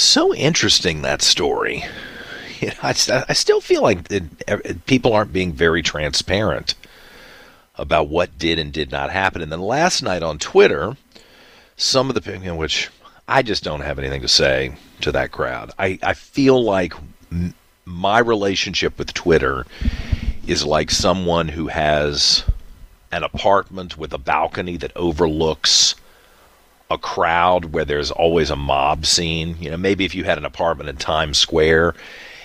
So interesting that story. I, I still feel like it, it, people aren't being very transparent about what did and did not happen. And then last night on Twitter, some of the you know, which I just don't have anything to say to that crowd. I, I feel like m- my relationship with Twitter is like someone who has an apartment with a balcony that overlooks a crowd where there's always a mob scene. You know, maybe if you had an apartment in Times Square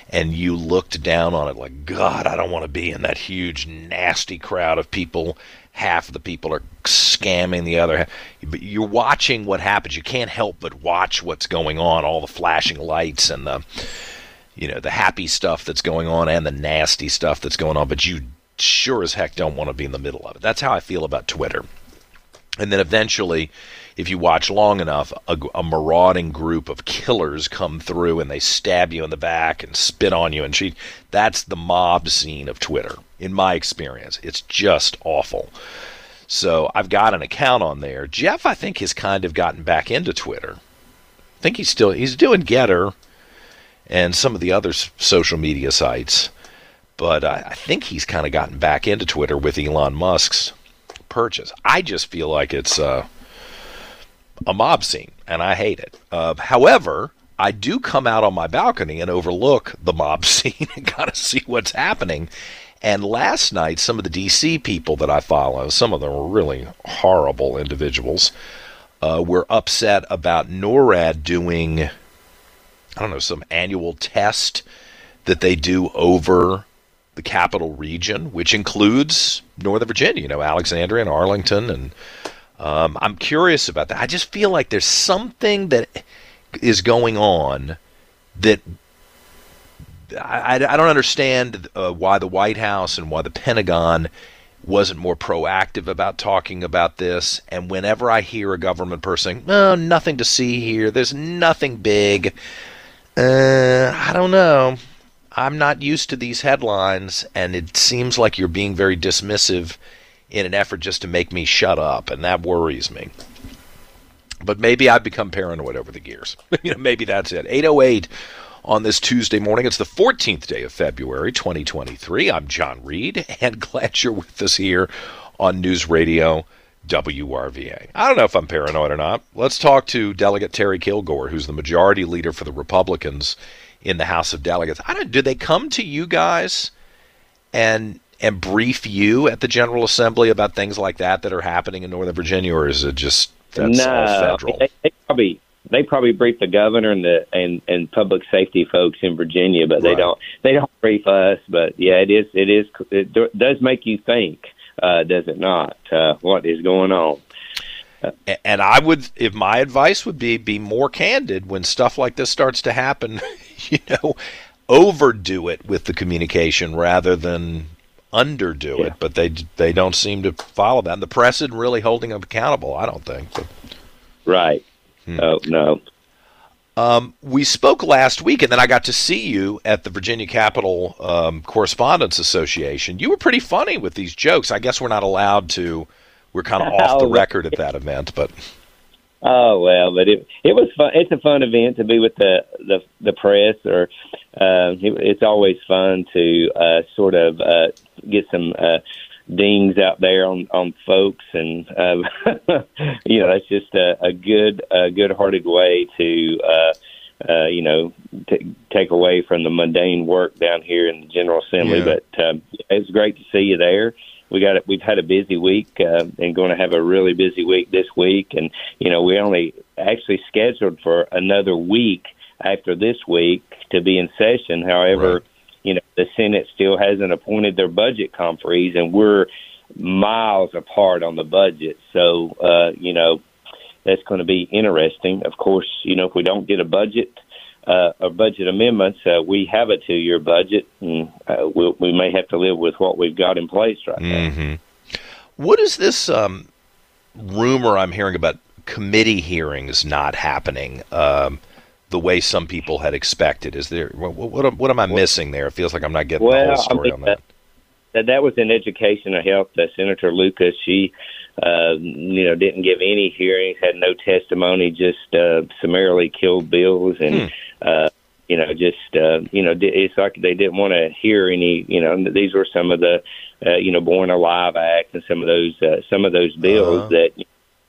and you looked down on it like, God, I don't want to be in that huge, nasty crowd of people. Half of the people are scamming the other half. But you're watching what happens. You can't help but watch what's going on, all the flashing lights and the you know, the happy stuff that's going on and the nasty stuff that's going on, but you sure as heck don't want to be in the middle of it. That's how I feel about Twitter. And then eventually, if you watch long enough, a, a, marauding group of killers come through and they stab you in the back and spit on you and cheat. That's the mob scene of Twitter, in my experience. It's just awful. So I've got an account on there. Jeff, I think, has kind of gotten back into Twitter. I think he's still he's doing Gettr and some of the other social media sites, but I, I think he's kind of gotten back into Twitter with Elon Musk's purchase. I just feel like it's. Uh, a mob scene, and I hate it. Uh, however, I do come out on my balcony and overlook the mob scene and kind of see what's happening. And last night, some of the DC people that I follow, some of them are really horrible individuals, uh, were upset about NORAD doing, I don't know, some annual test that they do over the capital region, which includes Northern Virginia, you know, Alexandria and Arlington and um, I'm curious about that. I just feel like there's something that is going on that I, I don't understand uh, why the White House and why the Pentagon wasn't more proactive about talking about this. And whenever I hear a government person, oh, nothing to see here, there's nothing big, uh, I don't know. I'm not used to these headlines, and it seems like you're being very dismissive in an effort just to make me shut up, and that worries me. But maybe I've become paranoid over the years. you know, maybe that's it. 808 on this Tuesday morning. It's the 14th day of February, 2023. I'm John Reid, and glad you're with us here on News Radio WRVA. I don't know if I'm paranoid or not. Let's talk to Delegate Terry Kilgore, who's the majority leader for the Republicans in the House of Delegates. I don't. Do they come to you guys and and brief you at the General Assembly about things like that that are happening in Northern Virginia, or is it just that's no, all federal? They, they probably they probably brief the governor and the and and public safety folks in Virginia, but they don't they don't brief us. But yeah, it is it is it does make you think, uh, does it not? Uh, what is going on? and I would, if my advice would be, be more candid when stuff like this starts to happen. You know, overdo it with the communication rather than underdo yeah. it, but they they don't seem to follow that. And the press isn't really holding them accountable. I don't think. But. Right. Hmm. Oh no. Um, we spoke last week, and then I got to see you at the Virginia Capitol um, Correspondents Association. You were pretty funny with these jokes. I guess we're not allowed to. We're kind of off the record at that event, but. Oh well, but it it was fun. It's a fun event to be with the the, the press, or uh, it, it's always fun to uh, sort of uh, get some uh, dings out there on on folks, and uh, you know that's just a, a good a good hearted way to. Uh, uh, you know, t- take away from the mundane work down here in the General Assembly. Yeah. But um, it's great to see you there we got it. We've had a busy week uh, and going to have a really busy week this week. And you know, we only actually scheduled for another week after this week to be in session. However, right. you know, the Senate still hasn't appointed their budget conferees, and we're miles apart on the budget. So, uh, you know, that's going to be interesting. Of course, you know, if we don't get a budget uh, or budget amendments, uh, we have a two-year budget, and uh, we'll, we may have to live with what we've got in place right mm-hmm. now. What is this um, rumor I'm hearing about committee hearings not happening um, the way some people had expected? Is there what, what, what am I missing there? It feels like I'm not getting well, the whole story I mean, on that. That that was in education and health. Uh, Senator Lucas, she uh, you know, didn't give any hearings, had no testimony, just uh, summarily killed bills and. Hmm. Uh, you know, just uh, you know, it's like they didn't want to hear any. You know, these were some of the, uh, you know, Born Alive Act and some of those uh, some of those bills uh-huh. that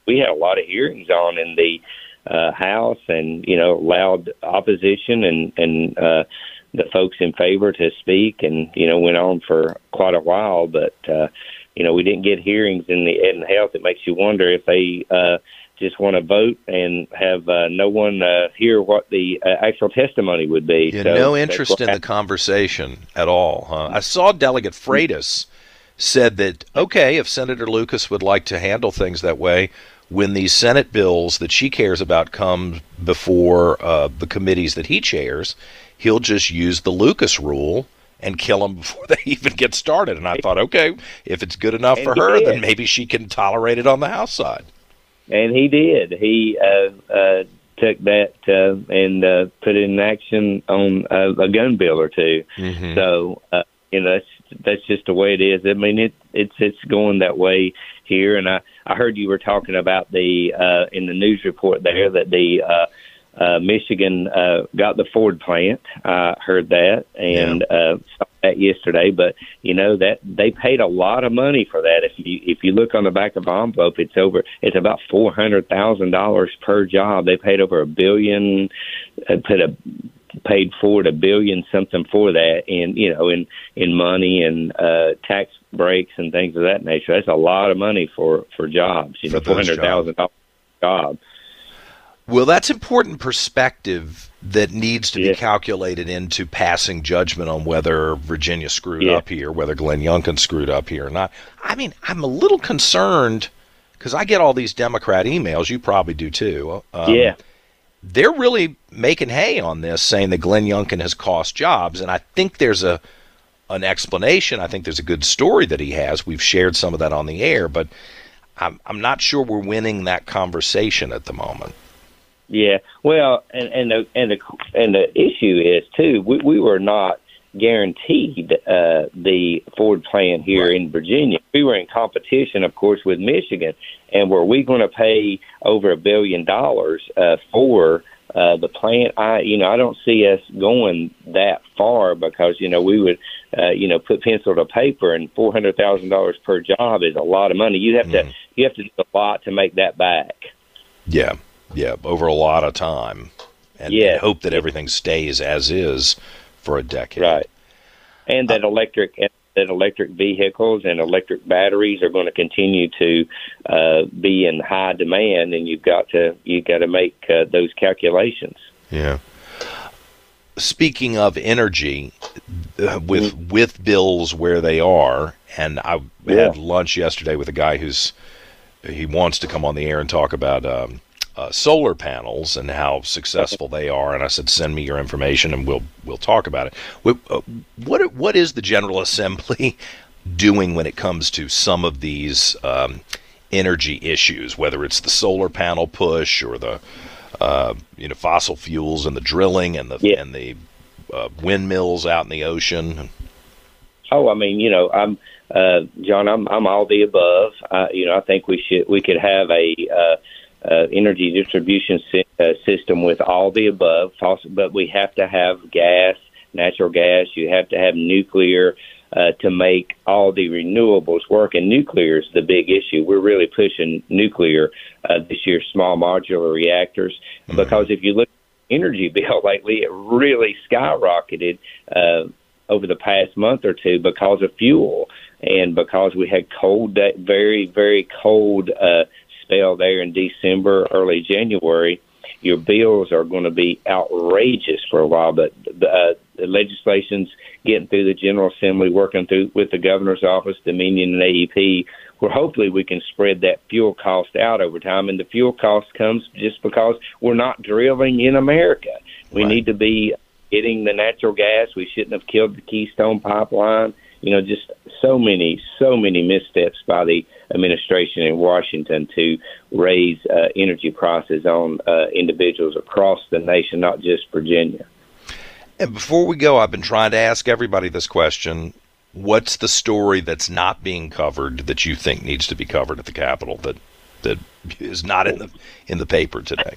we had a lot of hearings on in the uh, House, and you know, allowed opposition and and uh, the folks in favor to speak, and you know, went on for quite a while. But uh, you know, we didn't get hearings in the and Health. It makes you wonder if they uh, just want to vote and have uh, no one uh, hear what the uh, actual testimony would be. Yeah, so no interest in the conversation at all. Huh? I saw Delegate Freitas said that okay, if Senator Lucas would like to handle things that way, when these Senate bills that she cares about come before uh, the committees that he chairs, he'll just use the Lucas rule and kill them before they even get started. And I thought, okay, if it's good enough for her, then maybe she can tolerate it on the House side. And he did. He uh, uh, took that uh, and uh, put it in action on uh, a gun bill or 2 mm-hmm. So uh, you know that's that's just the way it is. I mean it it's it's going that way here. And I I heard you were talking about the uh, in the news report there that the uh, uh, Michigan uh, got the Ford plant. I heard that and yeah. uh, saw that yesterday. But you know that they paid a lot of money for that. If you if you look on the back of the envelope, it's over. It's about four hundred thousand dollars per job. They paid over a billion. Uh, put a paid Ford a billion something for that, and you know in in money and uh, tax breaks and things of that nature. That's a lot of money for for jobs. You for know, four hundred thousand dollars job. Well, that's important perspective that needs to yeah. be calculated into passing judgment on whether Virginia screwed yeah. up here, whether Glenn Youngkin screwed up here or not. I mean, I'm a little concerned because I get all these Democrat emails. You probably do too. Um, yeah. They're really making hay on this, saying that Glenn Youngkin has cost jobs, and I think there's a an explanation. I think there's a good story that he has. We've shared some of that on the air, but I'm I'm not sure we're winning that conversation at the moment. Yeah, well, and and the and the and the issue is too. We we were not guaranteed uh, the Ford plant here right. in Virginia. We were in competition, of course, with Michigan, and were we going to pay over a billion dollars uh, for uh, the plant? I, you know, I don't see us going that far because you know we would, uh, you know, put pencil to paper, and four hundred thousand dollars per job is a lot of money. You have mm. to you have to do a lot to make that back. Yeah, yeah, over a lot of time, and, yeah. and hope that everything stays as is for a decade. Right, and that uh, electric that electric vehicles and electric batteries are going to continue to uh, be in high demand, and you've got to you've got to make uh, those calculations. Yeah. Speaking of energy, uh, with mm-hmm. with bills where they are, and I yeah. had lunch yesterday with a guy who's he wants to come on the air and talk about um, uh, solar panels and how successful they are. And I said, send me your information and we'll we'll talk about it. What uh, what, what is the General Assembly doing when it comes to some of these um, energy issues, whether it's the solar panel push or the uh, you know fossil fuels and the drilling and the yeah. and the uh, windmills out in the ocean? Oh, I mean, you know, I'm uh, John. I'm I'm all the above. you know, I think we should we could have a uh, energy distribution si- uh, system with all the above, but we have to have gas, natural gas. You have to have nuclear uh, to make all the renewables work. And nuclear is the big issue. We're really pushing nuclear uh, this year, small modular reactors, mm-hmm. because if you look at energy bill lately, it really skyrocketed uh, over the past month or two because of fuel and because we had cold, very, very cold uh, spell there in December, early January, your bills are going to be outrageous for a while. But uh, the legislation's getting through the General Assembly, working through with the governor's office, Dominion, and AEP, where hopefully we can spread that fuel cost out over time. And the fuel cost comes just because we're not drilling in America. We right. need to be getting the natural gas. We shouldn't have killed the Keystone Pipeline. You know, just so many, so many missteps by the administration in Washington to raise uh, energy prices on uh, individuals across the nation, not just Virginia. And before we go, I've been trying to ask everybody this question. what's the story that's not being covered that you think needs to be covered at the Capitol that that is not in the in the paper today?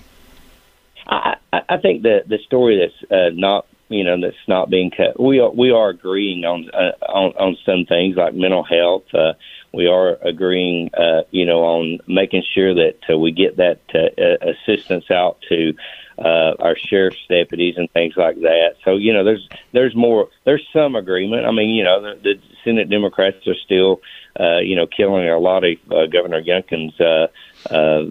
I, I think the the story that's uh, not you know that's not being cut. We are we are agreeing on uh, on on some things like mental health. Uh, we are agreeing, uh, you know, on making sure that uh, we get that uh, assistance out to uh, our sheriff's deputies and things like that. So you know, there's there's more there's some agreement. I mean, you know, the, the Senate Democrats are still, uh, you know, killing a lot of uh, Governor Youngkin's. Uh, uh,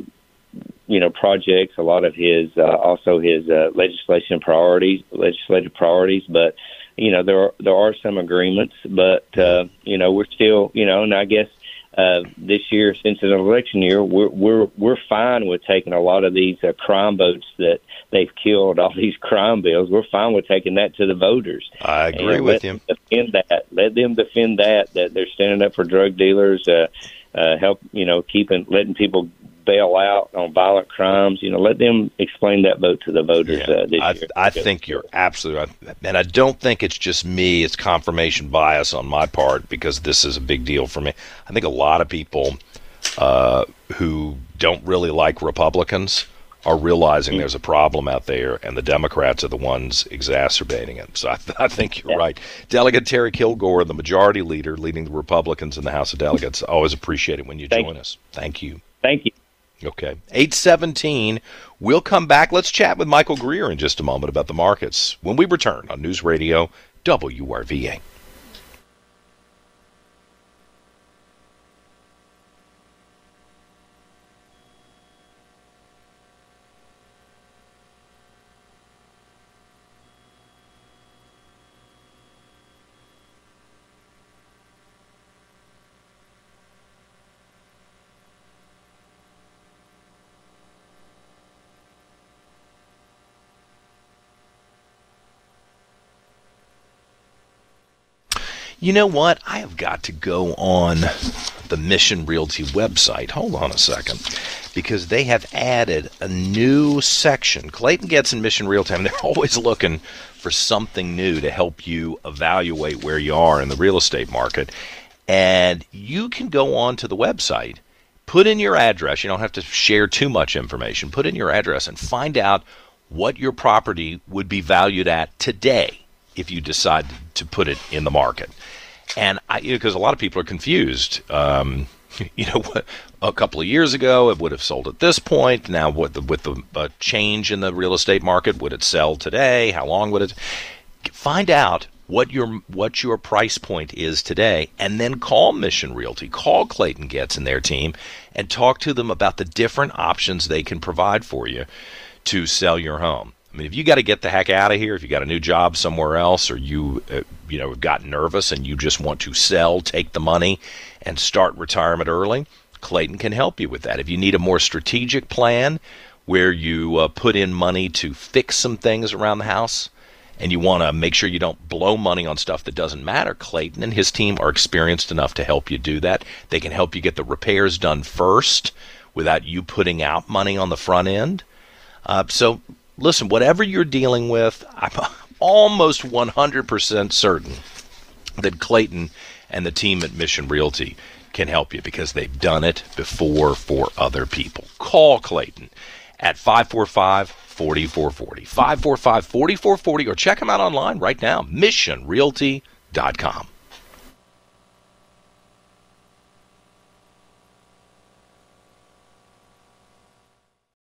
you know projects, a lot of his uh, also his uh, legislation priorities, legislative priorities. But you know there are, there are some agreements, but uh, you know we're still you know, and I guess uh, this year since it's an election year, we're we're we're fine with taking a lot of these uh, crime votes that they've killed, all these crime bills. We're fine with taking that to the voters. I agree and with you. Defend that. Let them defend that. That they're standing up for drug dealers. Uh, uh, help you know keeping letting people bail out on violent crimes. You know, let them explain that vote to the voters yeah, uh, this I, year. I think you're absolutely right. And I don't think it's just me, it's confirmation bias on my part because this is a big deal for me. I think a lot of people uh, who don't really like Republicans are realizing mm-hmm. there's a problem out there, and the Democrats are the ones exacerbating it. So I, th- I think you're yeah. right. Delegate Terry Kilgore, the majority leader leading the Republicans in the House of Delegates, always appreciate it when you Thank join you. us. Thank you. Thank you. Okay. 817. We'll come back. Let's chat with Michael Greer in just a moment about the markets when we return on News Radio WRVA. You know what? I have got to go on the Mission Realty website. Hold on a second. Because they have added a new section. Clayton Getz in Mission Realty, mean, they're always looking for something new to help you evaluate where you are in the real estate market. And you can go on to the website, put in your address. You don't have to share too much information. Put in your address and find out what your property would be valued at today if you decide to put it in the market. And I, because you know, a lot of people are confused. Um, you know, a couple of years ago it would have sold at this point. Now, with the, with the uh, change in the real estate market, would it sell today? How long would it? Find out what your what your price point is today, and then call Mission Realty, call Clayton Getz and their team, and talk to them about the different options they can provide for you to sell your home. I mean, if you got to get the heck out of here, if you got a new job somewhere else, or you, uh, you know, got nervous and you just want to sell, take the money, and start retirement early, Clayton can help you with that. If you need a more strategic plan where you uh, put in money to fix some things around the house, and you want to make sure you don't blow money on stuff that doesn't matter, Clayton and his team are experienced enough to help you do that. They can help you get the repairs done first without you putting out money on the front end. Uh, so listen, whatever you're dealing with, I'm almost 100% certain that Clayton and the team at Mission Realty can help you because they've done it before for other people. Call Clayton at 545 4440. 545 4440 or check them out online right now, missionrealty.com.